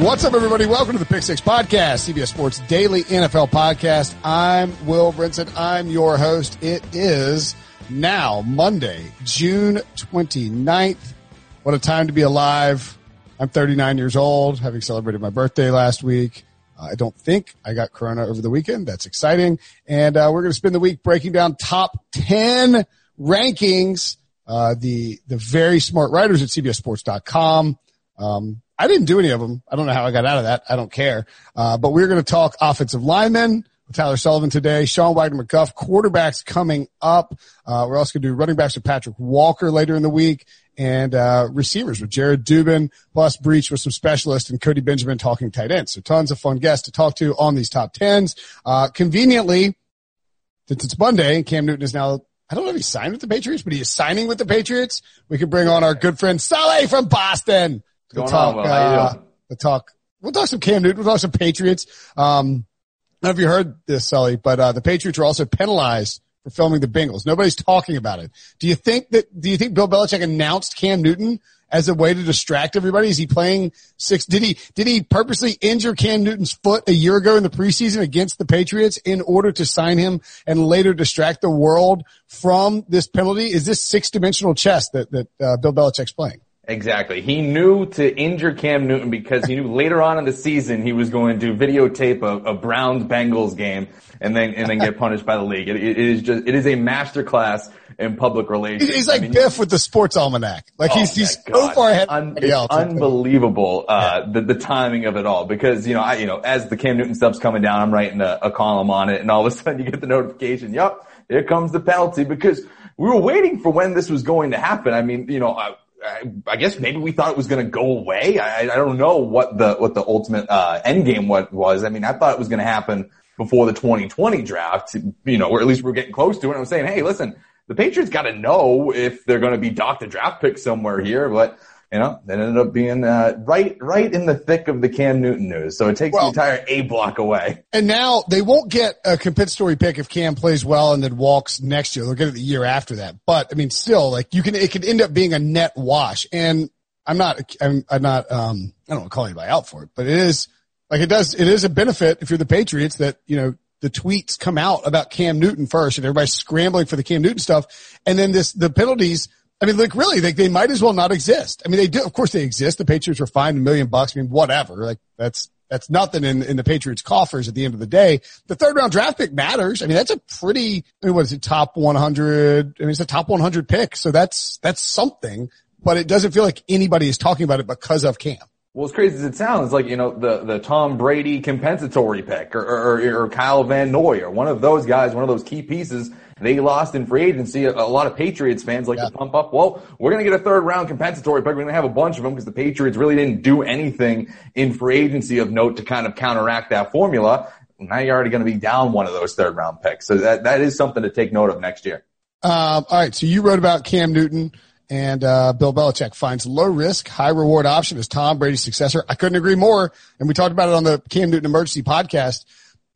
What's up, everybody? Welcome to the Pick Six Podcast, CBS Sports Daily NFL Podcast. I'm Will Brinson. I'm your host. It is now Monday, June 29th. What a time to be alive. I'm 39 years old, having celebrated my birthday last week. I don't think I got Corona over the weekend. That's exciting. And uh, we're going to spend the week breaking down top 10 rankings. Uh, the the very smart writers at CBSSports.com um, I didn't do any of them. I don't know how I got out of that. I don't care. Uh, but we're going to talk offensive linemen with Tyler Sullivan today. Sean Wagner McGough, quarterbacks coming up. Uh, we're also going to do running backs with Patrick Walker later in the week and uh, receivers with Jared Dubin, plus Breech with some specialists and Cody Benjamin talking tight ends. So tons of fun guests to talk to on these top tens. Uh, conveniently, since it's Monday Cam Newton is now I don't know if he signed with the Patriots, but he is signing with the Patriots. We can bring on our good friend Sully from Boston to talk, on, uh, talk, we'll talk some Cam Newton, we'll talk some Patriots. Um, I don't know if you heard this, Sully, but, uh, the Patriots were also penalized for filming the Bengals. Nobody's talking about it. Do you think that, do you think Bill Belichick announced Cam Newton as a way to distract everybody? Is he playing six? Did he, did he purposely injure Cam Newton's foot a year ago in the preseason against the Patriots in order to sign him and later distract the world from this penalty? Is this six dimensional chess that, that, uh, Bill Belichick's playing? Exactly. He knew to injure Cam Newton because he knew later on in the season he was going to videotape a, a Browns Bengals game and then and then get punished by the league. It, it is just it is a masterclass in public relations. He's like I mean, Biff with the sports almanac. Like he's oh he's so far ahead. Un, it's unbelievable uh, yeah. the the timing of it all because you know I you know as the Cam Newton stuff's coming down, I'm writing a, a column on it, and all of a sudden you get the notification. Yep, here comes the penalty because we were waiting for when this was going to happen. I mean, you know, I, I guess maybe we thought it was going to go away. I, I don't know what the what the ultimate uh, end game what was. I mean, I thought it was going to happen before the 2020 draft, you know, or at least we're getting close to it. I was saying, hey, listen, the Patriots got to know if they're going to be docked a draft pick somewhere here, but you know, that ended up being uh, right right in the thick of the Cam Newton news. So it takes well, the entire A block away. And now they won't get a compensatory pick if Cam plays well and then walks next year. They'll get it the year after that. But I mean, still, like you can, it could end up being a net wash. And I'm not, I'm, I'm not, um, I don't want to call anybody out for it, but it is like it does, it is a benefit if you're the Patriots that, you know, the tweets come out about Cam Newton first and everybody's scrambling for the Cam Newton stuff. And then this, the penalties, I mean, like really, they, they might as well not exist. I mean, they do, of course they exist. The Patriots were fined a million bucks. I mean, whatever. Like that's, that's nothing in, in the Patriots coffers at the end of the day. The third round draft pick matters. I mean, that's a pretty, I mean, what is it, top 100? I mean, it's a top 100 pick. So that's, that's something, but it doesn't feel like anybody is talking about it because of Cam. Well, as crazy as it sounds, like, you know, the, the Tom Brady compensatory pick or, or, or Kyle Van Noy or one of those guys, one of those key pieces they lost in free agency. A, a lot of Patriots fans like yeah. to pump up. Well, we're going to get a third round compensatory pick. We're going to have a bunch of them because the Patriots really didn't do anything in free agency of note to kind of counteract that formula. Now you're already going to be down one of those third round picks. So that, that is something to take note of next year. Um, all right. So you wrote about Cam Newton and uh, Bill Belichick finds low risk, high reward option as Tom Brady's successor. I couldn't agree more. And we talked about it on the Cam Newton emergency podcast.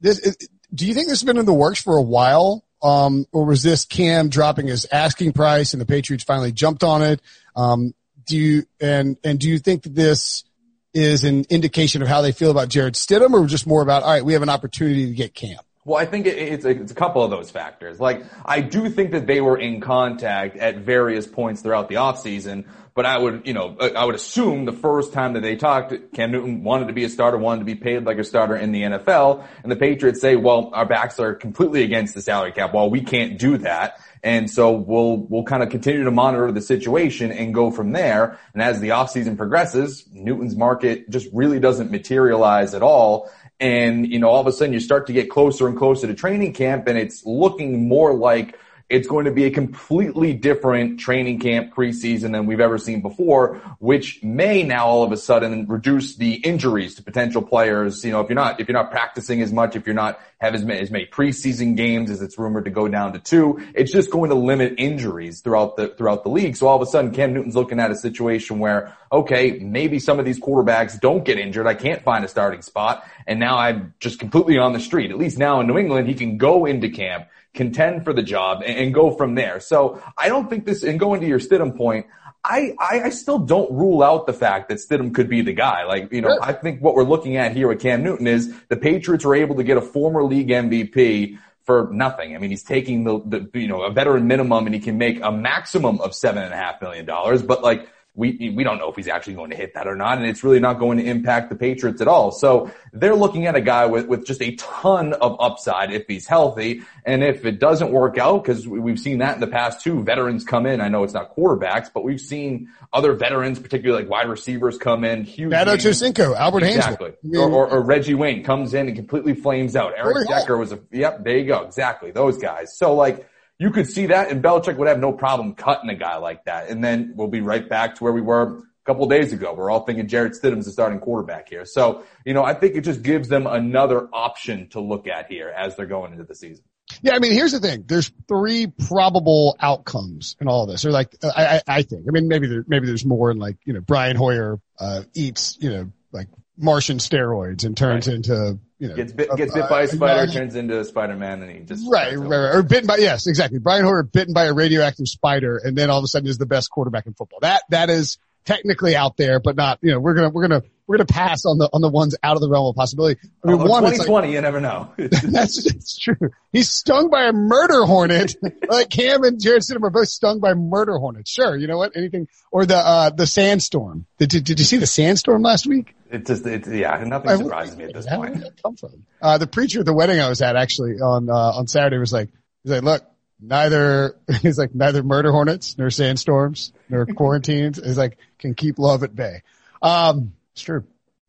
This, do you think this has been in the works for a while? Um, or was this Cam dropping his asking price and the Patriots finally jumped on it? Um, do you, and, and do you think that this is an indication of how they feel about Jarrett Stidham or just more about, all right, we have an opportunity to get Cam? Well, I think it's a, it's a couple of those factors. Like, I do think that they were in contact at various points throughout the offseason, but I would, you know, uh, I would assume the first time that they talked, Cam Newton wanted to be a starter, wanted to be paid like a starter in the NFL, and the Patriots say, well, our backs are completely against the salary cap. Well, we can't do that. And so we'll, we'll kind of continue to monitor the situation and go from there. And as the offseason progresses, Newton's market just really doesn't materialize at all. And, you know, all of a sudden you start to get closer and closer to training camp and it's looking more like it's going to be a completely different training camp preseason than we've ever seen before, which may now all of a sudden reduce the injuries to potential players. You know, if you're not, if you're not practicing as much, if you're not have as many, as many preseason games as it's rumored to go down to two, it's just going to limit injuries throughout the, throughout the league. So all of a sudden Cam Newton's looking at a situation where, okay, maybe some of these quarterbacks don't get injured. I can't find a starting spot. And now I'm just completely on the street. At least now in New England, he can go into camp contend for the job and, and, go from there. So I don't think this, and going to your Stidham point, I, I, I, still don't rule out the fact that Stidham could be the guy. Like, you know. I think what we're looking at here with Cam Newton is the Patriots were able to get a former league MVP for nothing. I mean, he's taking the, the, you know, a veteran minimum and he can make a maximum of seven and a half million dollars, but like, we we don't know if he's actually going to hit that or not, and it's really not going to impact the Patriots at all. So they're looking at a guy with with just a ton of upside if he's healthy, and if it doesn't work out, because we've seen that in the past too. Veterans come in. I know it's not quarterbacks, but we've seen other veterans, particularly like wide receivers, come in. Huge. Cinco, Albert exactly. Haynesworth. Or, or, or, Reggie Wayne comes in and completely flames out. Eric Decker was a yep. There you go. Exactly those guys. So like you could see that, and Belichick would have no problem cutting a guy like that. And then we'll be right back to where we were a couple days ago. We're all thinking Jarrett Stidham's the starting quarterback here. So, you know, I think it just gives them another option to look at here as they're going into the season. Yeah, I mean, here's the thing. There's three probable outcomes in all of this. Or like, I, I, I think. I mean, maybe there, maybe there's more. And like, you know, Brian Hoyer uh, eats, you know, like Martian steroids and turns right. into you know gets bit gets bit uh, by a spider, turns into a Spider Man, and he just right, right, right, or bitten by yes, exactly. Brian Hoyer bitten by a radioactive spider, and then all of a sudden is the best quarterback in football. That that is technically out there, but not you know we're gonna we're gonna we're gonna pass on the on the ones out of the realm of possibility. I mean, oh, one, 2020, like, you never know. that's that's true. He's stung by a murder hornet. like Cam and Jarrett Stidham are both stung by murder hornets. Sure, you know what? Anything or the uh the sandstorm. Did did, did you see the sandstorm last week? It just it yeah, nothing surprises me at this point. Where come from? Uh, the preacher at the wedding I was at actually on uh, on Saturday was like he's like look neither he's like neither murder hornets nor sandstorms nor quarantines is like can keep love at bay. Um, it's true.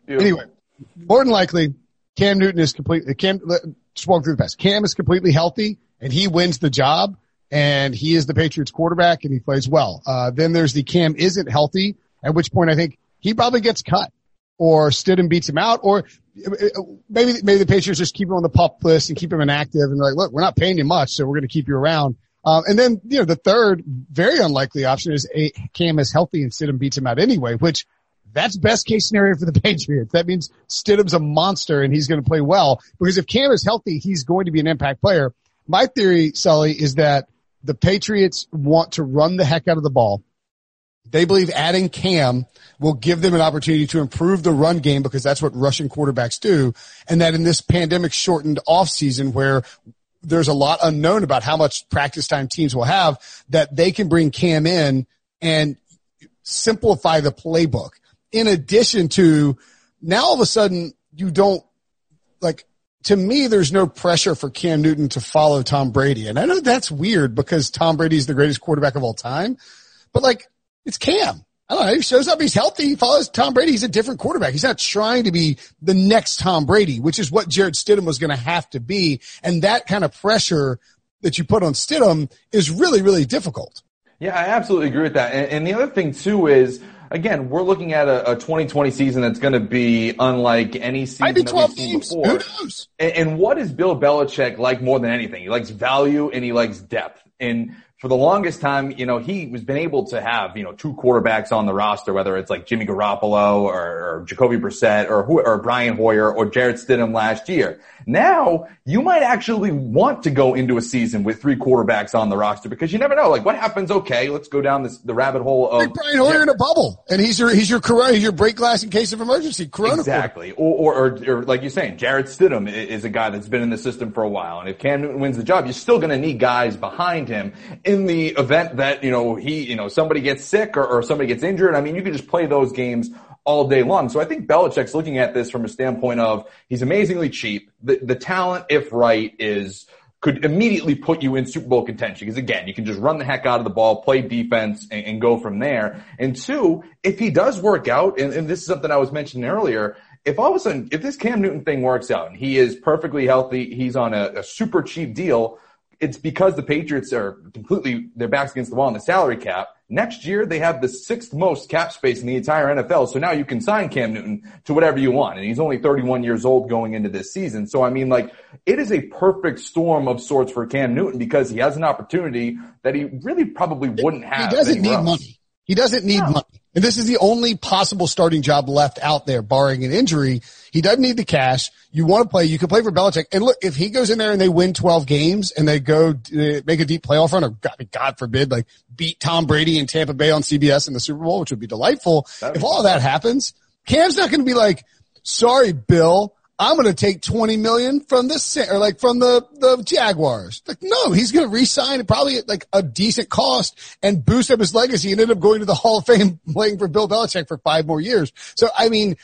Beautiful. Anyway, more than likely, Cam Newton is completely, Cam, just walk through the pass. Cam is completely healthy and he wins the job and he is the Patriots quarterback and he plays well. Uh, then there's the Cam isn't healthy, at which point I think he probably gets cut or Stidham beats him out or maybe, maybe the Patriots just keep him on the pup list and keep him inactive and like, look, we're not paying you much, so we're going to keep you around. Um, and then, you know, the third very unlikely option is a Cam is healthy and Stidham beats him out anyway, which that's best case scenario for the Patriots. That means Stidham's a monster and he's going to play well because if Cam is healthy, he's going to be an impact player. My theory, Sully, is that the Patriots want to run the heck out of the ball. They believe adding Cam will give them an opportunity to improve the run game because that's what Russian quarterbacks do. And that in this pandemic shortened off season where there's a lot unknown about how much practice time teams will have that they can bring Cam in and simplify the playbook in addition to now all of a sudden you don't like to me, there's no pressure for Cam Newton to follow Tom Brady. And I know that's weird because Tom Brady is the greatest quarterback of all time, but like it's Cam. I don't know. He shows up. He's healthy. He follows Tom Brady. He's a different quarterback. He's not trying to be the next Tom Brady, which is what Jarrett Stidham was going to have to be. And that kind of pressure that you put on Stidham is really, really difficult. Yeah, I absolutely agree with that. And, and the other thing too is, again, we're looking at a, a 2020 season that's going to be unlike any season Maybe 12 that we've games. seen before. Who knows? And, and what is Bill Belichick like more than anything? He likes value and he likes depth. And for the longest time, you know, he was been able to have, you know, two quarterbacks on the roster, whether it's like Jimmy Garoppolo or, or Jacoby Brissett or who, or Brian Hoyer or Jarrett Stidham last year. Now you might actually want to go into a season with three quarterbacks on the roster because you never know. Like what happens? Okay, let's go down this, the rabbit hole of like Brian Hoyer in a bubble and he's your, he's your corona, he's your break glass in case of emergency. Corona exactly. Or, or, or, or, like you're saying, Jarrett Stidham is a guy that's been in the system for a while. And if Cam Newton wins the job, you're still going to need guys behind him in the event that, you know, he, you know, somebody gets sick or, or somebody gets injured. I mean, you can just play those games all day long. So I think Belichick's looking at this from a standpoint of he's amazingly cheap. The, the talent, if right, is could immediately put you in Super Bowl contention because again, you can just run the heck out of the ball, play defense, and, and go from there. And two, if he does work out, and, and this is something I was mentioning earlier, if all of a sudden, if this Cam Newton thing works out and he is perfectly healthy, he's on a, a super cheap deal, it's because the Patriots are completely, their backs against the wall in the salary cap. Next year, they have the sixth most cap space in the entire NFL. So now you can sign Cam Newton to whatever you want. And he's only 31 years old going into this season. So I mean, like, it is a perfect storm of sorts for Cam Newton because he has an opportunity that he really probably wouldn't have. He doesn't need else. money. He doesn't need no. money. And this is the only possible starting job left out there, barring an injury. He doesn't need the cash. You want to play. You can play for Belichick. And look, if he goes in there and they win 12 games and they go uh, make a deep playoff run or God, God forbid, like beat Tom Brady in Tampa Bay on CBS in the Super Bowl, which would be delightful. That'd if be all of that happens, Cam's not going to be like, sorry, Bill, I'm going to take 20 million from this or like from the, the Jaguars. Like, no, he's going to resign probably at like a decent cost and boost up his legacy and end up going to the Hall of Fame playing for Bill Belichick for five more years. So, I mean,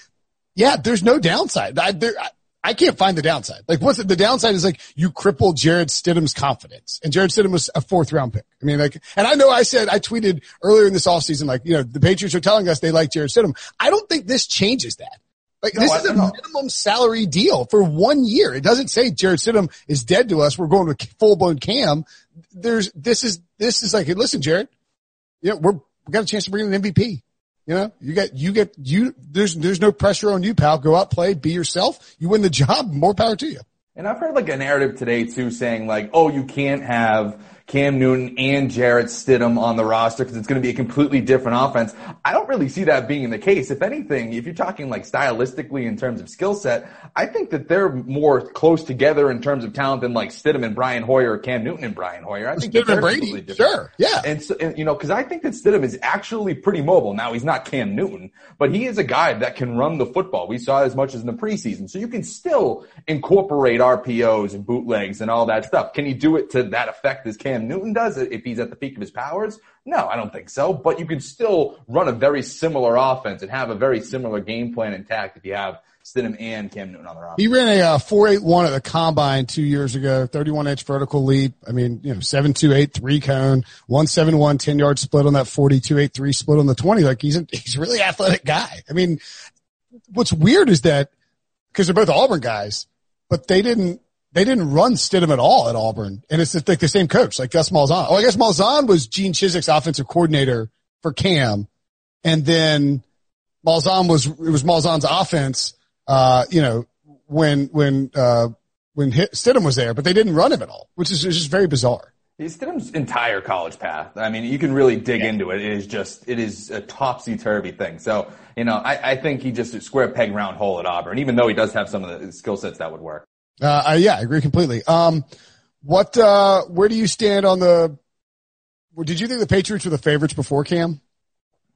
yeah, there's no downside. I, there, I, I can't find the downside. Like what's the downside is like you cripple Jarrett Stidham's confidence and Jarrett Stidham was a fourth round pick. I mean, like, and I know I said, I tweeted earlier in this offseason, like, you know, the Patriots are telling us they like Jarrett Stidham. I don't think this changes that. Like no, this is a know. minimum salary deal for one year. It doesn't say Jarrett Stidham is dead to us. We're going to full blown Cam. There's this is this is like listen, Jarrett. Yeah, we're we got a chance to bring in an MVP. You know, you get you get you. There's there's no pressure on you, pal. Go out, play, be yourself. You win the job. More power to you. And I've heard like a narrative today too, saying like, oh, you can't have Cam Newton and Jarrett Stidham on the roster because it's going to be a completely different offense. I don't really see that being the case. If anything, if you're talking like stylistically in terms of skill set, I think that they're more close together in terms of talent than like Stidham and Brian Hoyer or Cam Newton and Brian Hoyer. I think Stidham and Brady, sure, yeah. And, so, and, you know, because I think that Stidham is actually pretty mobile. Now he's not Cam Newton, but he is a guy that can run the football. We saw as much as in the preseason, so you can still incorporate RPOs and bootlegs and all that stuff. Can he do it to that effect as Cam? Cam Newton does if he's at the peak of his powers? No, I don't think so. But you can still run a very similar offense and have a very similar game plan intact if you have Stidham and Cam Newton on the roster. He ran a uh, 481 at the combine two years ago, 31 inch vertical leap. I mean, you know, seven two eight three cone, 171 10 yard split on that 4283 split on the 20. Like he's a, he's a really athletic guy. I mean, what's weird is that because they're both Auburn guys, but they didn't they didn't run Stidham at all at Auburn. And it's like the same coach, like Gus Malzahn. Oh, I guess Malzahn was Gene Chizik's offensive coordinator for Cam. And then Malzahn was, it was Malzahn's offense, uh, you know, when, when, uh, when Stidham was there, but they didn't run him at all, which is, is just very bizarre. Stidham's entire college path. I mean, you can really dig yeah. into it. It is just, it is a topsy turvy thing. So, you know, I, I think he just square peg round hole at Auburn, even though he does have some of the skill sets that would work. Uh, yeah, I agree completely. Um, what, uh, where do you stand on the, did you think the Patriots were the favorites before Cam?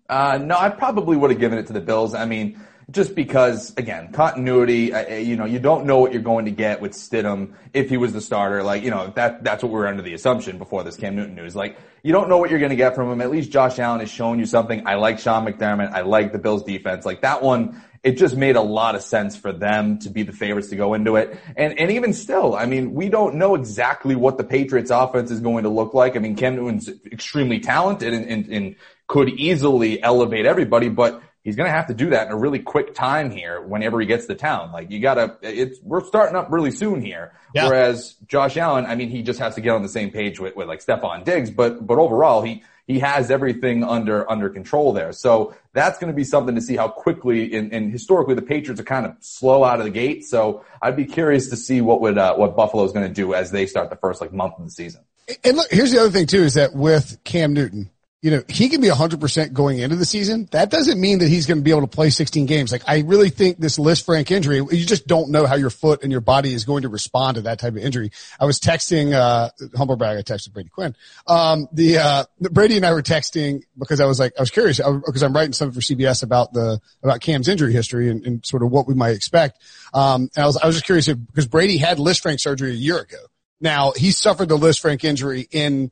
Uh, no, I probably would have given it to the Bills. I mean, just because, again, continuity, uh, you know, you don't know what you're going to get with Stidham if he was the starter. Like, you know, that, that's what we were under the assumption before this Cam Newton news. Like, you don't know what you're going to get from him. At least Josh Allen has shown you something. I like Sean McDermott. I like the Bills defense. Like that one it just made a lot of sense for them to be the favorites to go into it. And, and even still, I mean, we don't know exactly what the Patriots offense is going to look like. I mean, Cam Newton's extremely talented and, and, and could easily elevate everybody, but he's going to have to do that in a really quick time here whenever he gets to town. Like you gotta, it's, we're starting up really soon here. Yeah. Whereas Josh Allen, I mean, he just has to get on the same page with, with like Stefon Diggs, but, but overall he, he has everything under under control there. So that's going to be something to see how quickly. And, and, historically, the Patriots are kind of slow out of the gate. So I'd be curious to see what would uh, what Buffalo is going to do as they start the first like month of the season. And look, here's the other thing too: is that with Cam Newton, you know, he can be 100% going into the season. That doesn't mean that he's going to be able to play 16 games. Like, I really think this Lisfranc injury, you just don't know how your foot and your body is going to respond to that type of injury. I was texting, uh, humble brag, I texted Brady Quinn. Um, the, uh, Brady and I were texting because I was like, I was curious because I'm writing something for CBS about the, about Cam's injury history and, and sort of what we might expect. Um, and I was, I was just curious if, because Brady had Lisfranc surgery a year ago. Now, he suffered the Lisfranc injury in,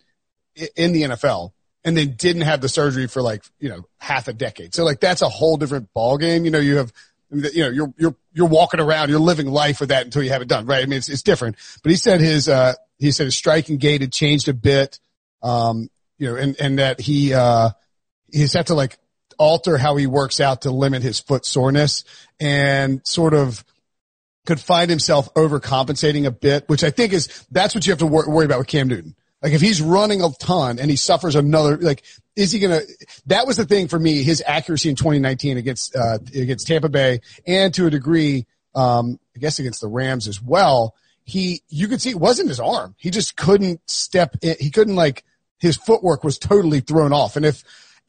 in the NFL and then didn't have the surgery for like, you know, half a decade. So like that's a whole different ball game. You know, you have, you know, you're, you're, you're walking around, you're living life with that until you have it done, right? I mean, it's, it's different, but he said his, uh, he said his striking gait had changed a bit. Um, you know, and, and that he, uh, he's had to like alter how he works out to limit his foot soreness and sort of could find himself overcompensating a bit, which I think is, that's what you have to wor- worry about with Cam Newton. Like if he's running a ton and he suffers another, like, is he gonna, that was the thing for me, his accuracy in 2019 against, uh, against Tampa Bay and to a degree, um, I guess against the Rams as well. He, you could see it wasn't his arm. He just couldn't step in. He couldn't like, his footwork was totally thrown off. And if,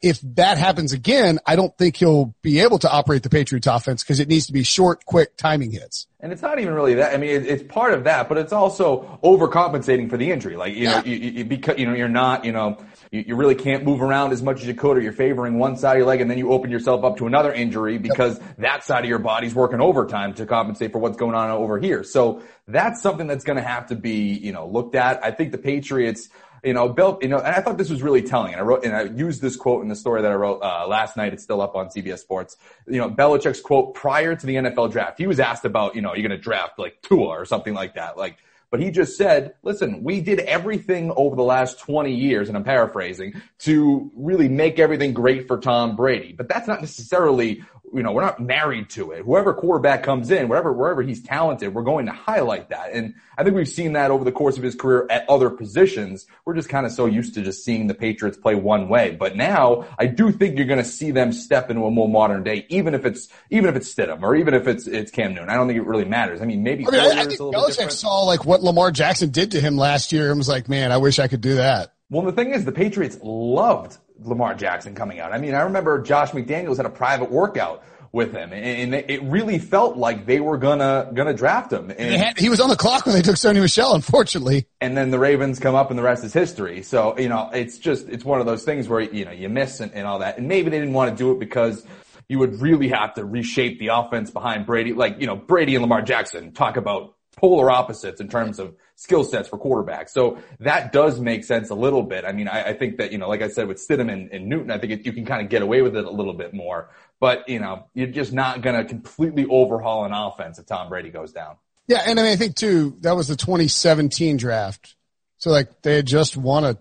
if that happens again, I don't think he'll be able to operate the Patriots offense because it needs to be short, quick timing hits. And it's not even really that. I mean, it, it's part of that, but it's also overcompensating for the injury. Like, you yeah. know, you, you, because, you know, you're not, you know, you, you, really can't move around as much as you could or you're favoring one side of your leg and then you open yourself up to another injury because yep. that side of your body's working overtime to compensate for what's going on over here. So that's something that's going to have to be, you know, looked at. I think the Patriots, you know, Bill, you know, and I thought this was really telling. And I wrote, and I used this quote in the story that I wrote uh, last night. It's still up on CBS Sports. You know, Belichick's quote prior to the NFL draft. He was asked about, you know, you're going to draft like Tua or something like that. Like, but he just said, listen, we did everything over the last 20 years, and I'm paraphrasing, to really make everything great for Tom Brady. But that's not necessarily you know, we're not married to it. Whoever quarterback comes in, wherever, wherever he's talented, we're going to highlight that. And I think we've seen that over the course of his career at other positions. We're just kind of so used to just seeing the Patriots play one way. But now I do think you're going to see them step into a more modern day, even if it's, even if it's Stidham or even if it's, it's Cam Newton. I don't think it really matters. I mean, maybe I, mean, I, I think Belichick saw like what Lamar Jackson did to him last year and was like, man, I wish I could do that. Well, the thing is, the Patriots loved Lamar Jackson coming out. I mean, I remember Josh McDaniels had a private workout with him, and it really felt like they were gonna gonna draft him. And, had, he was on the clock when they took Sony Michel, unfortunately. And then the Ravens come up, and the rest is history. So you know, it's just it's one of those things where you know you miss and, and all that, and maybe they didn't want to do it because you would really have to reshape the offense behind Brady. Like you know, Brady and Lamar Jackson talk about polar opposites in terms of skill sets for quarterbacks. So that does make sense a little bit. I mean, I, I think that, you know, like I said, with Stidham and, and Newton, I think it, you can kind of get away with it a little bit more, but you know, you're just not going to completely overhaul an offense if Tom Brady goes down. Yeah. And I mean, I think too, that was the 2017 draft. So like they had just won a,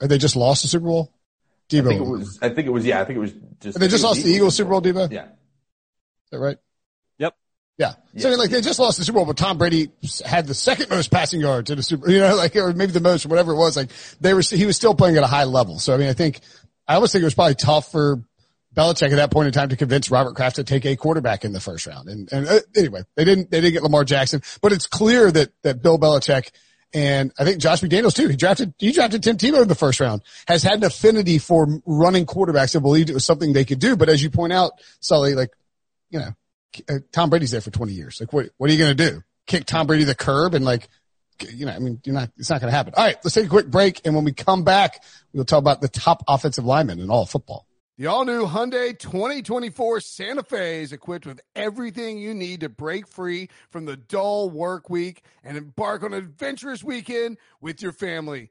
they just lost the Super Bowl. Debo. I think it was, I think it was, yeah, I think it was just. They just lost the Eagles Super Bowl, Debo? Yeah. Is that right? Yeah. yeah. So I mean, like they just lost the Super Bowl, but Tom Brady had the second most passing yards in the Super, you know, like, or maybe the most whatever it was. Like they were, he was still playing at a high level. So I mean, I think, I always think it was probably tough for Belichick at that point in time to convince Robert Kraft to take a quarterback in the first round. And, and uh, anyway, they didn't, they didn't get Lamar Jackson, but it's clear that, that Bill Belichick and I think Josh McDaniels too. He drafted, he drafted Tim Tebow in the first round, has had an affinity for running quarterbacks and believed it was something they could do. But as you point out, Sully, like, you know, uh, Tom Brady's there for 20 years. Like, what, what are you going to do? Kick Tom Brady the curb and like, you know, I mean, you're not, it's not going to happen. All right. Let's take a quick break. And when we come back, we'll talk about the top offensive linemen in all football. The all new Hyundai 2024 Santa Fe is equipped with everything you need to break free from the dull work week and embark on an adventurous weekend with your family.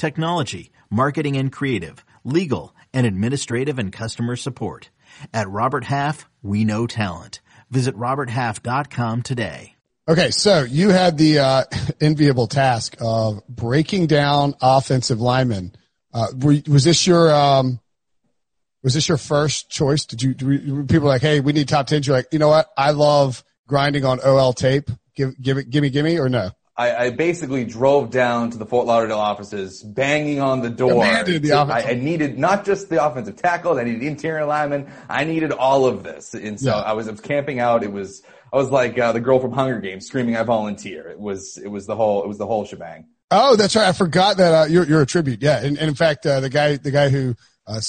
technology, marketing and creative, legal, and administrative and customer support. At Robert Half, we know talent. Visit roberthalf.com today. Okay, so you had the uh, enviable task of breaking down offensive linemen. Uh, were, was this your um, Was this your first choice? Did you, do people like, Hey, we need top 10. You're like, you know what? I love grinding on OL tape. Give, give it, give me, give me, or no? I, I basically drove down to the Fort Lauderdale offices, banging on the door. Demanded the offensive- I, I needed not just the offensive tackles, I needed interior linemen. I needed all of this. And so Yeah. I was, I was camping out. It was, I was like, uh, the girl from Hunger Games screaming, I volunteer. It was, it was the whole, it was the whole shebang. Oh, that's right. I forgot that, uh, you're, you're a tribute. Yeah. And, and in fact, uh, the guy, the guy who, uh,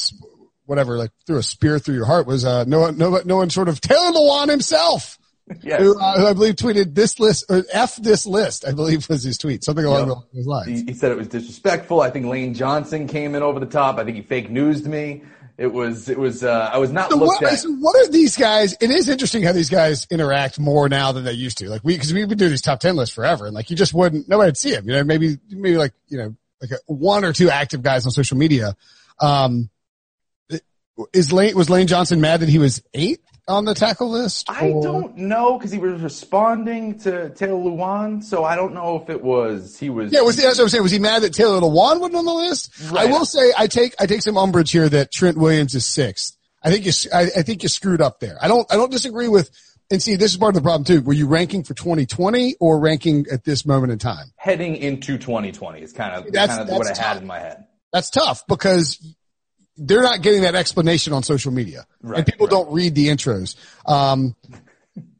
whatever, like threw a spear through your heart was, uh, no one, no, no one sort of Taylor Lewan himself. Yes. who, uh, who I believe tweeted this list or F this list, I believe was his tweet, something along Yep. those lines. He, he said it was disrespectful. I think Lane Johnson came in over the top. I think he fake newsed me. It was, it was, uh, I was not So looked what, at. so what are these guys? It is interesting how these guys interact more now than they used to. Like we, cause we've been doing these top 10 lists forever and like you just wouldn't, nobody'd see them. You know, maybe, maybe like, you know, like a, one or two active guys on social media. Um, is Lane, was Lane Johnson mad that he was eighth on the tackle list? I don't know because he was responding to Taylor Lewan, so I don't know if it was he was. Yeah, was that's what I'm saying. Was he mad that Taylor Lewan wasn't on the list? Right. I will say I take I take some umbrage here that Trent Williams is sixth. I think you I, I think you screwed up there. I don't I don't disagree with. And see, this is part of the problem too. Were you ranking for 2020 or ranking at this moment in time? heading into 2020 is kind of That's- kind of what I that's had in my head. That's tough because they're not getting that explanation on social media, Right, and people right. don't read the intros. Um,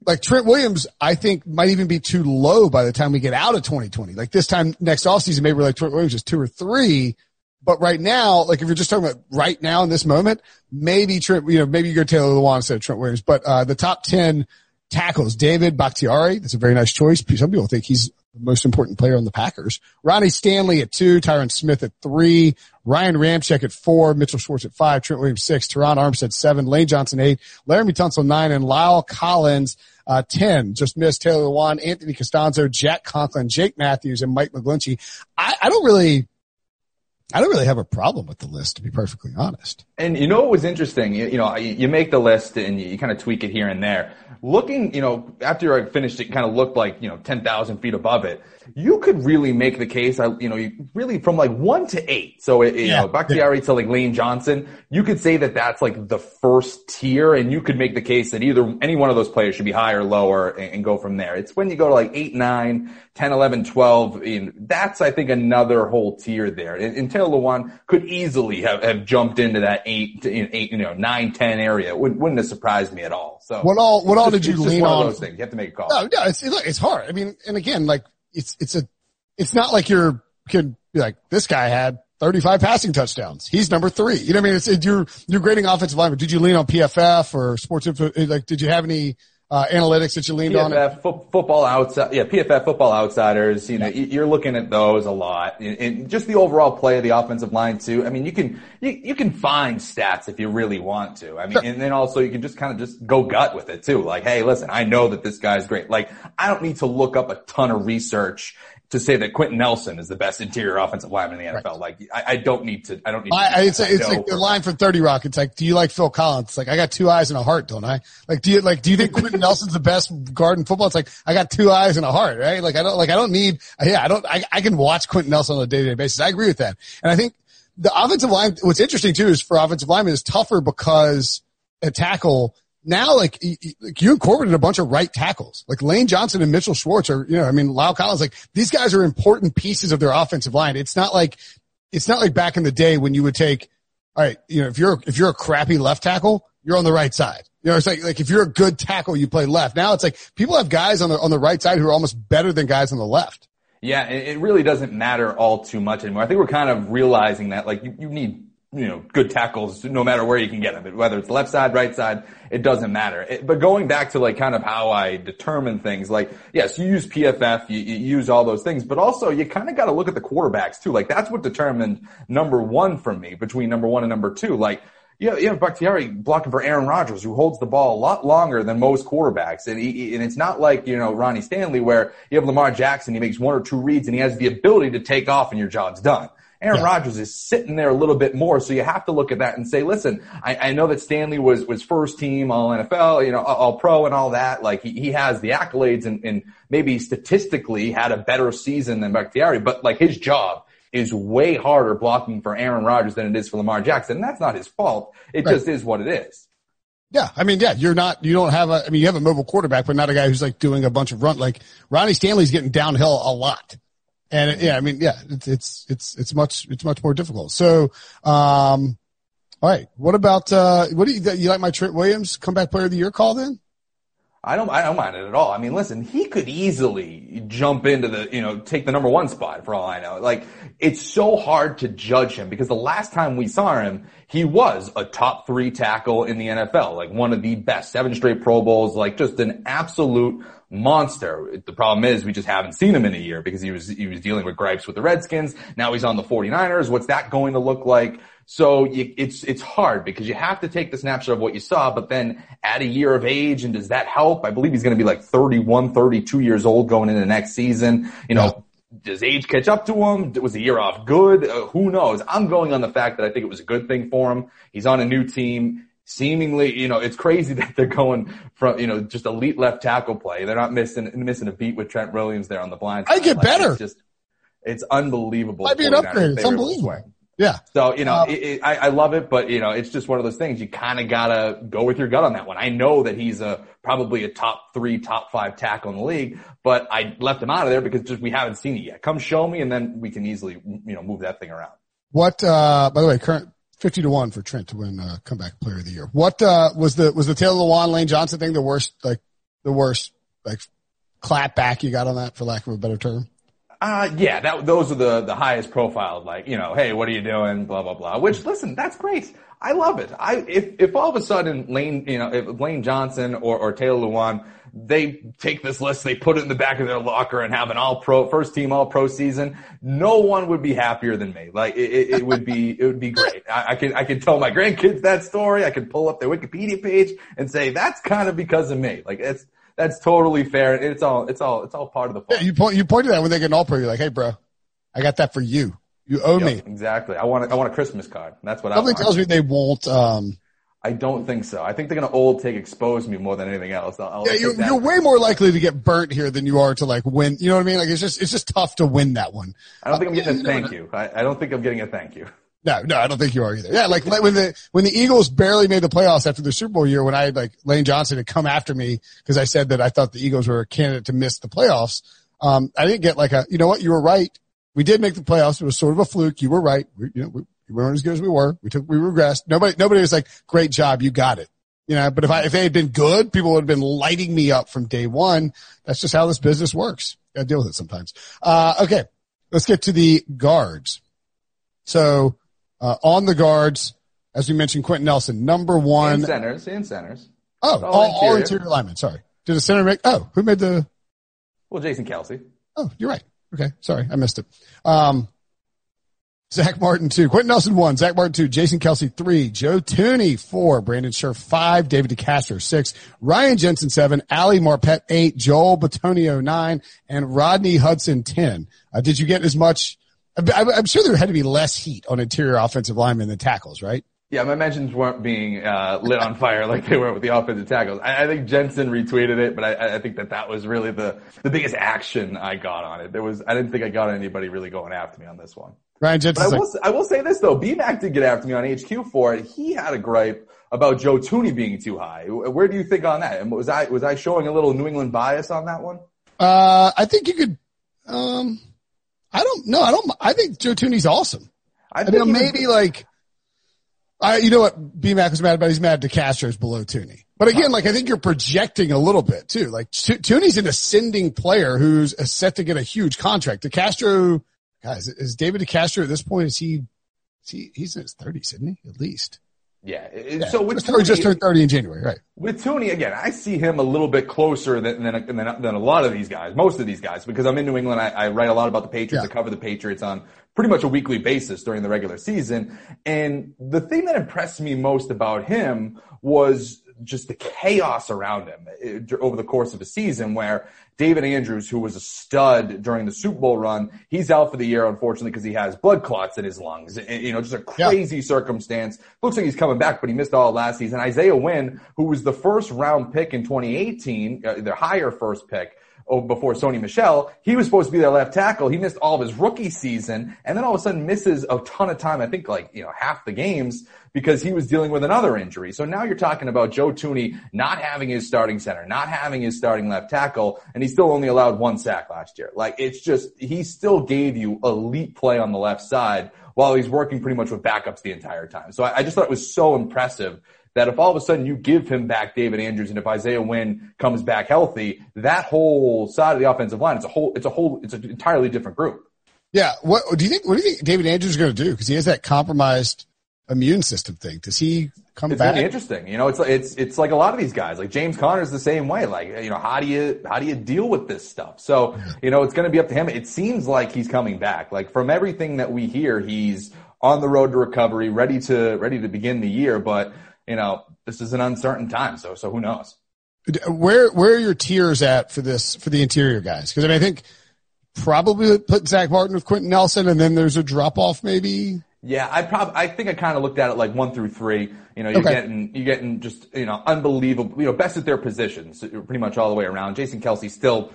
like Trent Williams, I think might even be too low by the time we get out of 2020. Like this time next offseason, maybe we're like Trent Williams is two or three. But right now, like if you're just talking about right now in this moment, maybe Trent, you know, maybe you go Taylor Lewan instead of Trent Williams. But uh, the top 10 tackles, David Bakhtiari, that's a very nice choice. Some people think he's the most important player on the Packers. Ronnie Stanley at two, Tyron Smith at three, Ryan Ramczyk at four, Mitchell Schwartz at five, Trent Williams six, Terron Armstead seven, Lane Johnson eight, Laremy Tunsil nine, and La'el Collins uh, 10. Just missed Taylor Lewan, Anthony Castonzo, Jack Conklin, Jake Matthews, and Mike McGlinchey. I, I don't really, I don't really have a problem with the list, to be perfectly honest. And you know what was interesting? You, you know, you, make the list and you, you kind of tweak it here and there. Looking, you know, after I finished it, kind of looked like you know ten thousand feet above it. You could really make the case. I, you know, you really from like one to eight. So it, you Yeah. know, Bakhtiari to like Lane Johnson. You could say that that's like the first tier, and you could make the case that either any one of those players should be higher, or lower, and, and go from there. It's when you go to like eight, nine, 10, 11, 12. And that's I think another whole tier there. And, and Taylor Lewan could easily have, have jumped into that eight, to, eight, you know, nine, ten area. It wouldn't, wouldn't have surprised me at all. So What all, what all it's did you just lean on? Those things. You have to make a call. No, no, it's it's hard. I mean, and again, like it's it's a it's not like you're could be like this guy had 35 passing touchdowns. He's number three. You know what I mean? It's it, you're you're grading offensive lineman. Did you lean on PFF or sports info? Like, did you have any uh, analytics that you leaned on? PFF, fo- football outside, yeah, PFF, football outsiders. You know, y- you're looking at those a lot, and, and just the overall play of the offensive line too. I mean, you can you, you can find stats if you really want to. I mean, and then also you can just kind of just go gut with it too. Like, hey, listen, I know that this guy's great. Like, I don't need to look up a ton of research to say that Quenton Nelson is the best interior offensive lineman in the NFL. Like, I, I don't need to. I don't need. I, I, it's it's like the line from Thirty Rock. It's like, do you like Phil Collins? It's like I got two eyes and a heart, don't I? Like, do you like? Do you think Quenton Nelson's the best guard in football? It's like I got two eyes and a heart, right? Like I don't like I don't need. Yeah, I don't. I, I can watch Quenton Nelson on a day to day basis. I agree with that, and I think the offensive line. What's interesting too is for offensive linemen is tougher because a tackle now, like, like you incorporated a bunch of right tackles, like Lane Johnson and Mitchell Schwartz are, you know, I mean, La'el Collins, like these guys are important pieces of their offensive line. It's not like, it's not like back in the day when you would take, all right, you know, if you're, if you're a crappy left tackle, you're on the right side. You know, it's like, like if you're a good tackle, you play left. Now it's like people have guys on the, on the right side who are almost better than guys on the left. Yeah, it really doesn't matter all too much anymore. I think we're kind of realizing that like you, you need you know good tackles no matter where you can get them, whether it's left side, right side, it doesn't matter. It, but going back to like kind of how I determine things, like yes, you use PFF, you, you use all those things, but also you kind of got to look at the quarterbacks too. Like that's what determined number one for me between number one and number two. Like yeah, yeah, Bakhtiari blocking for Aaron Rodgers, who holds the ball a lot longer than most quarterbacks. And, he, and it's not like, you know, Ronnie Stanley where you have Lamar Jackson, he makes one or two reads and he has the ability to take off and your job's done. Aaron Yeah. Rodgers is sitting there a little bit more, so you have to look at that and say, listen, I, I know that Stanley was was first team All NFL, you know, All Pro and all that. Like he, he has the accolades and, and maybe statistically had a better season than Bakhtiari, but like his job is way harder blocking for Aaron Rodgers than it is for Lamar Jackson. And that's not his fault. It right. just is what it is. Yeah, I mean, yeah, you're not, you don't have a, I mean, you have a mobile quarterback, but not a guy who's like doing a bunch of run. Like Ronnie Stanley's getting downhill a lot, and it, yeah, I mean, yeah, it's it's it's it's much it's much more difficult. So, um, all right, what about uh, what do you you like my Trent Williams comeback player of the year call then? I don't, I don't mind it at all. I mean, listen, he could easily jump into the, you know, take the number one spot for all I know. Like, it's so hard to judge him because the last time we saw him, he was a top three tackle in the NFL, like one of the best, seven straight Pro Bowls, like just an absolute monster. The problem is we just haven't seen him in a year because he was, he was dealing with gripes with the Redskins. Now he's on the 49ers. What's that going to look like? So you, it's, it's hard because you have to take the snapshot of what you saw, but then add a year of age and does that help? I believe he's going to be like 31, 32 years old going into next season. You know, yeah. does age catch up to him? Was the year off good? Uh, who knows? I'm going on the fact that I think it was a good thing for him. He's on a new team. Seemingly, you know, it's crazy that they're going from, you know, just elite left tackle play. They're not missing, missing a beat with Trent Williams there on the blind. I get like, better. It's just, it's unbelievable. Might be an upgrade. It's unbelievable. Yeah. So, you know, um, it, it, I, I love it, but you know, it's just one of those things. You kind of gotta go with your gut on that one. I know that he's a, probably a top three, top five tackle in the league, but I left him out of there because just we haven't seen it yet. Come show me and then we can easily, you know, move that thing around. What, uh, by the way, current 50 to 1 for Trent to win, uh, comeback player of the year. What, uh, was the, was the Taylor Lewan Lane Johnson thing the worst, like, the worst, like, clap back you got on that for lack of a better term? Uh, yeah, that, those are the, the highest profile, like, you know, hey, what are you doing? Blah, blah, blah. Which, listen, that's great. I love it. I, if, if all of a sudden Lane, you know, if Lane Johnson or, or Taylor Lewan, they take this list, they put it in the back of their locker and have an all pro, first team all pro season, no one would be happier than me. Like, it, it, it would be, it would be great. I, I can, I can tell my grandkids that story. I can pull up their Wikipedia page and say, that's kind of because of me. Like, it's, that's totally fair. It's all, it's all, it's all part of the fun. Yeah, you point, you pointed that when they get an all pro. You're like, hey, bro, I got that for you. You owe yep, me. Exactly. I want, a, I want a Christmas card. That's what Something I want. tells me they won't. Um, I don't think so. I think they're going to old take expose me more than anything else. I'll, I'll yeah, you're, you're way more likely to get burnt here than you are to like win. You know what I mean? Like it's just, it's just tough to win that one. I don't think I'm getting uh, a thank you. I, I don't think I'm getting a thank you. No, no, I don't think you are either. Yeah, like when the when the Eagles barely made the playoffs after the Super Bowl year, when I had like Lane Johnson had come after me because I said that I thought the Eagles were a candidate to miss the playoffs. Um, I didn't get like a, you know what, you were right. We did make the playoffs. It was sort of a fluke. You were right. We, you know, we, we weren't as good as we were. We took, we regressed. Nobody, nobody was like, great job. You got it. You know, but if I, if they had been good, people would have been lighting me up from day one. That's just how this business works. Got to deal with it sometimes. Uh, okay. Let's get to the guards. So, uh, on the guards, as we mentioned, Quenton Nelson, number one. And centers, and centers. Oh, all, all, interior. all interior linemen. Sorry. Did a center make, oh, who made the? Well, Jason Kelce. Oh, you're right. Okay. Sorry. I missed it. Um, Zack Martin two, Quenton Nelson one, Zack Martin two, Jason Kelce three, Joe Thuney four, Brandon Scherff five, David DeCastro six, Ryan Jensen seven, Ali Marpet eight, Joel Bitonio nine, and Rodney Hudson ten. Uh, did you get as much I'm sure there had to be less heat on interior offensive linemen than tackles, right? Yeah, my mentions weren't being uh, lit on fire like they were with the offensive tackles. I, I think Jensen retweeted it, but I, I, think that that was really the the biggest action I got on it. There was I didn't think I got anybody really going after me on this one. Ryan Jensen. I will, like, I will say this though, BMAC did get after me on HQ for it. He had a gripe about Joe Thuney being too high. Where do you think on that? Was I was I showing a little New England bias on that one? Uh, I think you could. Um, I don't know. I don't. I think Joe Thuney's awesome. I, I mean, maybe like, I you know what BMAC was mad about? He's mad DeCastro's below Thuney. But again, like I think you're projecting a little bit too. Like Thuney's an ascending player who's set to get a huge contract. DeCastro, guys, is David DeCastro at this point? Is he? Is he he's in his thirties, isn't he? At least. Yeah. yeah. So with just, just turned 30 in January, right? With Thuney, again, I see him a little bit closer than, than, than, than a lot of these guys, most of these guys, because I'm in New England. I, I write a lot about the Patriots. Yeah. I cover the Patriots on pretty much a weekly basis during the regular season. And the thing that impressed me most about him was just the chaos around him eh, over the course of a season where David Andrews, who was a stud during the Super Bowl run, he's out for the year, unfortunately, because he has blood clots in his lungs. You know, just a crazy yeah. circumstance. Looks like he's coming back, but he missed all last season. Isaiah Wynn, who was the first round pick in 2018, uh, the higher first pick, oh, before Sony Michel. He was supposed to be their left tackle. He missed all of his rookie season and then all of a sudden misses a ton of time. I think like, you know, half the games because he was dealing with another injury. So now you're talking about Joe Thuney not having his starting center, not having his starting left tackle, and he still only allowed one sack last year. Like it's just, he still gave you elite play on the left side while he's working pretty much with backups the entire time. So I, I just thought it was so impressive that if all of a sudden you give him back David Andrews and if Isaiah Wynn comes back healthy, that whole side of the offensive line, it's a whole, it's a whole, it's an entirely different group. Yeah. What do you think? What do you think David Andrews is going to do? Because he has that compromised immune system thing. Does he come it's back? Really interesting. You know, it's it's it's like a lot of these guys. Like James Conner's the same way. Like you know, how do you how do you deal with this stuff? So you know, it's going to be up to him. It seems like he's coming back. Like from everything that we hear, he's on the road to recovery, ready to ready to begin the year. But you know, this is an uncertain time. So, so who knows? Where, where are your tiers at for this, for the interior guys? Cause I mean, I think probably put Zack Martin with Quenton Nelson and then there's a drop off maybe. Yeah, I probably I think I kind of looked at it like one through three. You know, you're okay. getting you're getting just you know unbelievable. You know, best at their positions, pretty much all the way around. Jason Kelce still,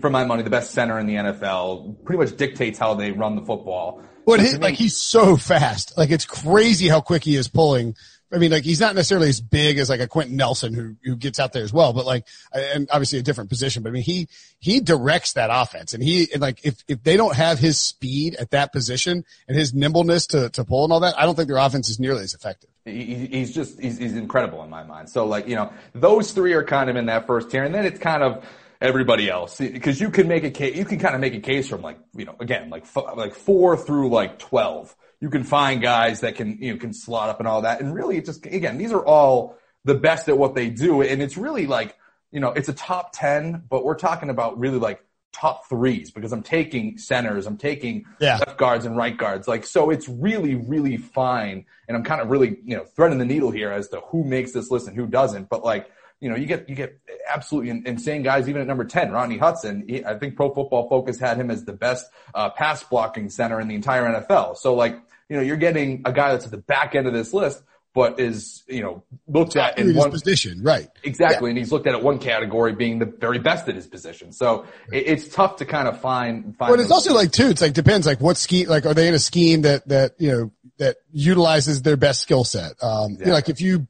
for my money, the best center in the NFL. Pretty much dictates how they run the football. But he, like he's so fast. Like it's crazy how quick he is pulling I mean, like he's not necessarily as big as like a Quenton Nelson who who gets out there as well, but like, and obviously a different position. But I mean, he he directs that offense, and he and like if if they don't have his speed at that position and his nimbleness to to pull and all that, I don't think their offense is nearly as effective. He, he's just he's, he's incredible in my mind. So like you know, those three are kind of in that first tier, and then it's kind of everybody else because you can make a case. You can kind of make a case from like you know again like like four through like twelve you can find guys that can, you know, can slot up and all that. And really it just, again, these are all the best at what they do. And it's really like, you know, it's a top 10, but we're talking about really like top threes because I'm taking centers, I'm taking yeah. left guards and right guards. Like, so it's really, really fine. And I'm kind of really, you know, threading the needle here as to who makes this list and who doesn't. But like, you know, you get you get absolutely insane guys even at number ten. Rodney Hudson, he, I think Pro Football Focus had him as the best uh, pass blocking center in the entire NFL. So like, you know, you're getting a guy that's at the back end of this list, but is you know looked at in, in one position, right? Exactly, yeah. and he's looked at at one category being the very best at his position. So it, it's tough to kind of find. find but it's also like too. It's like depends. Like what scheme? Like are they in a scheme that that you know that utilizes their best skill set? Um, you know, like if you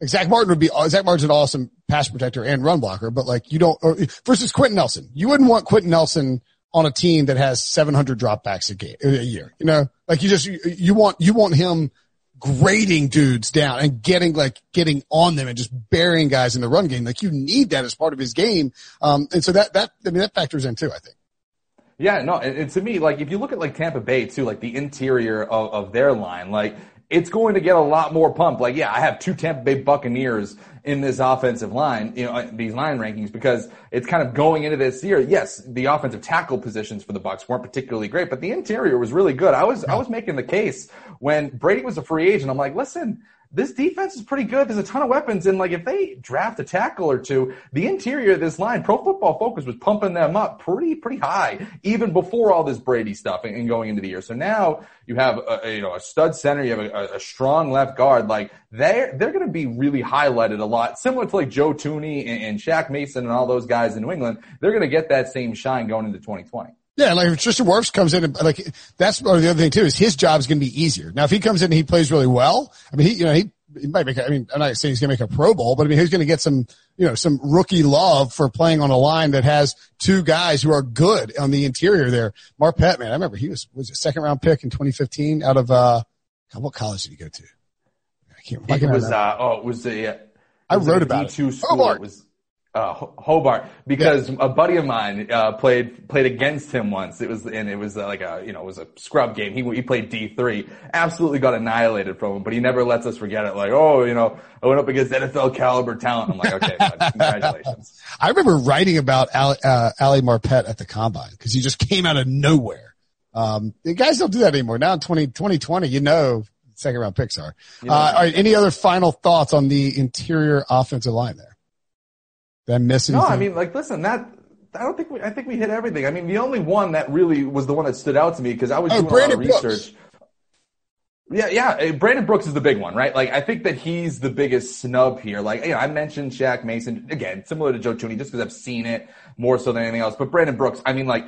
like Zack Martin would be Zack Martin's an awesome pass protector and run blocker, but like you don't or, versus Quenton Nelson. You wouldn't want Quenton Nelson on a team that has 700 dropbacks a game a year. You know, like you just you, want you want him grading dudes down and getting like getting on them and just burying guys in the run game. Like you need that as part of his game. Um, and so that that I mean that factors in too. I think. Yeah, no, and to me, like if you look at like Tampa Bay too, like the interior of, of their line, like it's going to get a lot more pumped. Like, yeah, I have two Tampa Bay Buccaneers in this offensive line, you know, uh, these line rankings because it's kind of going into this year. Yes, the offensive tackle positions for the Bucks weren't particularly great, but the interior was really good. I was, I was making the case when Brady was a free agent. I'm like, listen, this defense is pretty good. There's a ton of weapons. And like, if they draft a tackle or two, the interior of this line, Pro Football Focus was pumping them up pretty, pretty high, even before all this Brady stuff and, going into the year. So now you have a, a you know, a stud center, you have a, a strong left guard. Like they're, they're going to be really highlighted a lot, similar to like Joe Thuney and, and Shaq Mason and all those guys in New England. They're going to get that same shine going into 2020. Yeah, like if Tristan Wirfs comes in, and, like that's or the other thing too is his job is going to be easier. Now, if he comes in and he plays really well, I mean, he you know he, he might make. I mean, I'm not saying he's going to make a Pro Bowl, but I mean he's going to get some you know some rookie love for playing on a line that has two guys who are good on the interior there. Marpet, man, I remember he was was a second round pick in 2015 out of uh, what college did he go to? I can't. It was uh, oh, it was a. It I wrote about D2 it. School. It was uh, Hobart because yeah. a buddy of mine uh, played played against him once. It was and it was uh, like a you know it was a scrub game. He he played D three, absolutely got annihilated from him, but he never lets us forget it. Like oh you know I went up against NFL caliber talent. I'm like okay, congratulations. I remember writing about Ali, uh, Ali Marpet at the combine because he just came out of nowhere. Um, the guys don't do that anymore. Now in 20, 2020, you know second round picks are. You know, uh, all right. Any other final thoughts on the interior offensive line there? Did I miss anything? No, I mean, like, listen, that I don't think we, I think we hit everything. I mean, the only one that really was the one that stood out to me because I was oh, doing Brandon a lot of research. Yeah, yeah. Eh, Brandon Brooks is the big one, right? Like, I think that he's the biggest snub here. Like, you know, I mentioned Shaq Mason again, similar to Joe Thuney, just because I've seen it more so than anything else. But Brandon Brooks, I mean, like,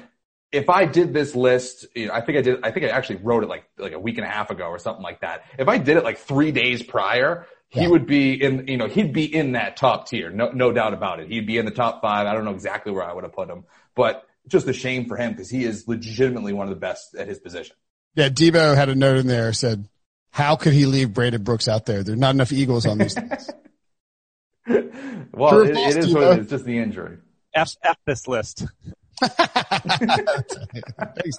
if I did this list, you know, I think I did, I think I actually wrote it like, like a week and a half ago or something like that. If I did it like three days prior, he yeah. would be in, you know, he'd be in that top tier. No, no doubt about it. He'd be in the top five. I don't know exactly where I would have put him, but just a shame for him because he is legitimately one of the best at his position. Yeah, Debo had a note in there said, "How could he leave Brandon Brooks out there? There's not enough Eagles on these things." well, it, it is what it is. Just the injury. F, F this list. Thanks,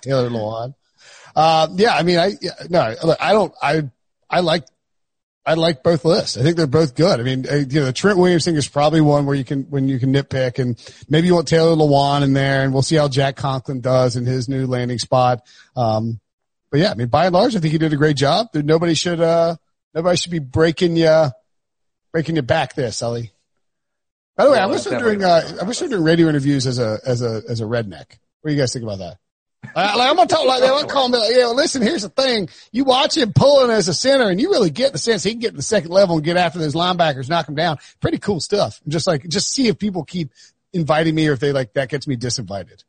Taylor Lewan. Uh, yeah, I mean, I no, I don't. I I like I like both lists. I think they're both good. I mean, uh, you know, the Trent Williams thing is probably one where you can, when you can nitpick and maybe you want Taylor Lewan in there and we'll see how Jack Conklin does in his new landing spot. Um, but yeah, I mean, by and large, I think he did a great job. Nobody should, uh, nobody should be breaking you, breaking you back there, Sully. By the way, I wish they're doing, uh, I wish they're doing radio interviews as a, as a, as a redneck. What do you guys think about that? Uh, like, I'm gonna talk like that. I'm calling me like, yeah, listen, here's the thing. You watch him pulling as a center and you really get the sense he can get to the second level and get after those linebackers, knock them down. Pretty cool stuff. Just like, just see if people keep inviting me or if they like, that gets me disinvited.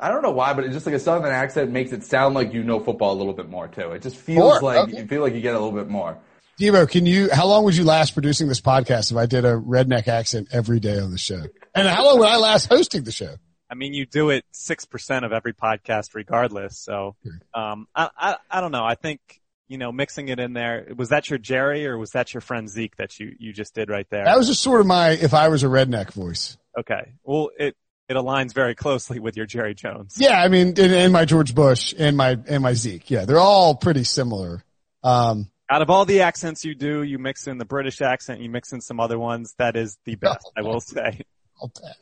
I don't know why, but it's just like a southern accent makes it sound like you know football a little bit more too. It just feels like okay. you feel like you get a little bit more. Devo, can you? How long would you last producing this podcast if I did a redneck accent every day on the show? And how long would I last hosting the show? I mean, you do it 6% of every podcast regardless. So, um, I, I, I don't know. I think, you know, mixing it in there, was that your Jerry or was that your friend Zeke that you, you just did right there? That was just sort of my, if I was a redneck voice. Okay. Well, it, it aligns very closely with your Jerry Jones. Yeah. I mean, and, and my George Bush and my, and my Zeke. Yeah. They're all pretty similar. Um, out of all the accents you do, you mix in the British accent, you mix in some other ones. That is the best, I will say. I'll bet.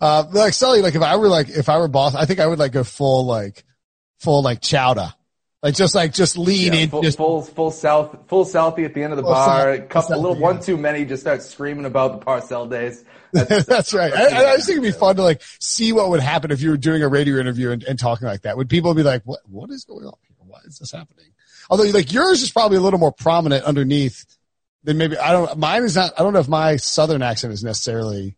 Uh, like Sully, like if I were like, if I were boss, I think I would like go full like, full like chowder. Like just like, just lean yeah, in. Full, just, full, full south, full Southie at the end of the bar. South, couple, a little yeah. one too many, just start screaming about the Parcells days. That's, that's right. I, I, just think it'd be fun to like see what would happen if you were doing a radio interview and, and talking like that. Would people be like, what, what is going on here? Why is this happening? Although like yours is probably a little more prominent underneath than maybe, I don't, mine is not, I don't know if my Southern accent is necessarily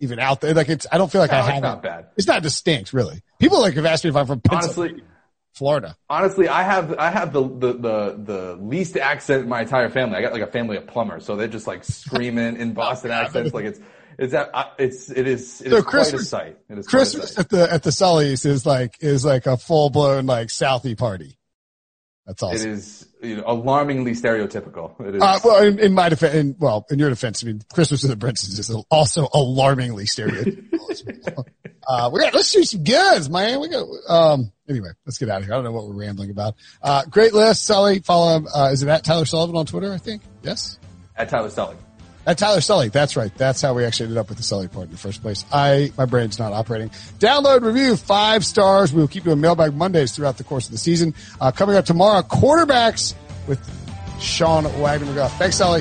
even out there. Like it's, I don't feel like no, I have. It's not bad. It's not distinct, really. People like have asked me if I'm from Pennsylvania, honestly, Florida. Honestly, I have I have the, the the the least accent in my entire family. I got like a family of plumbers, so they're just like screaming in Boston accents. Like it's it's uh, that it's it is it so is Christmas, quite a sight. It is Christmas at the at the Sully's is like is like a full blown like Southie party. That's awesome. It is you know, alarmingly stereotypical. It is. Uh, well, in, in my defense, in, well, in your defense, I mean, Christmas of the Princes is also alarmingly stereotypical. uh, we got, let's do some goods, man. We go, um, anyway, let's get out of here. I don't know what we're rambling about. Uh, great list, Sully. Follow him. Uh, is it at Tyler Sullivan on Twitter? I think. Yes. At Tyler Sully. At Tyler Sully. That's right. That's how we actually ended up with the Sully part in the first place. I, my brain's not operating. Download, review, five stars. We will keep doing mailbag Mondays throughout the course of the season. Uh, coming up tomorrow, quarterbacks with Sean Wagner McGough. Thanks, Sully.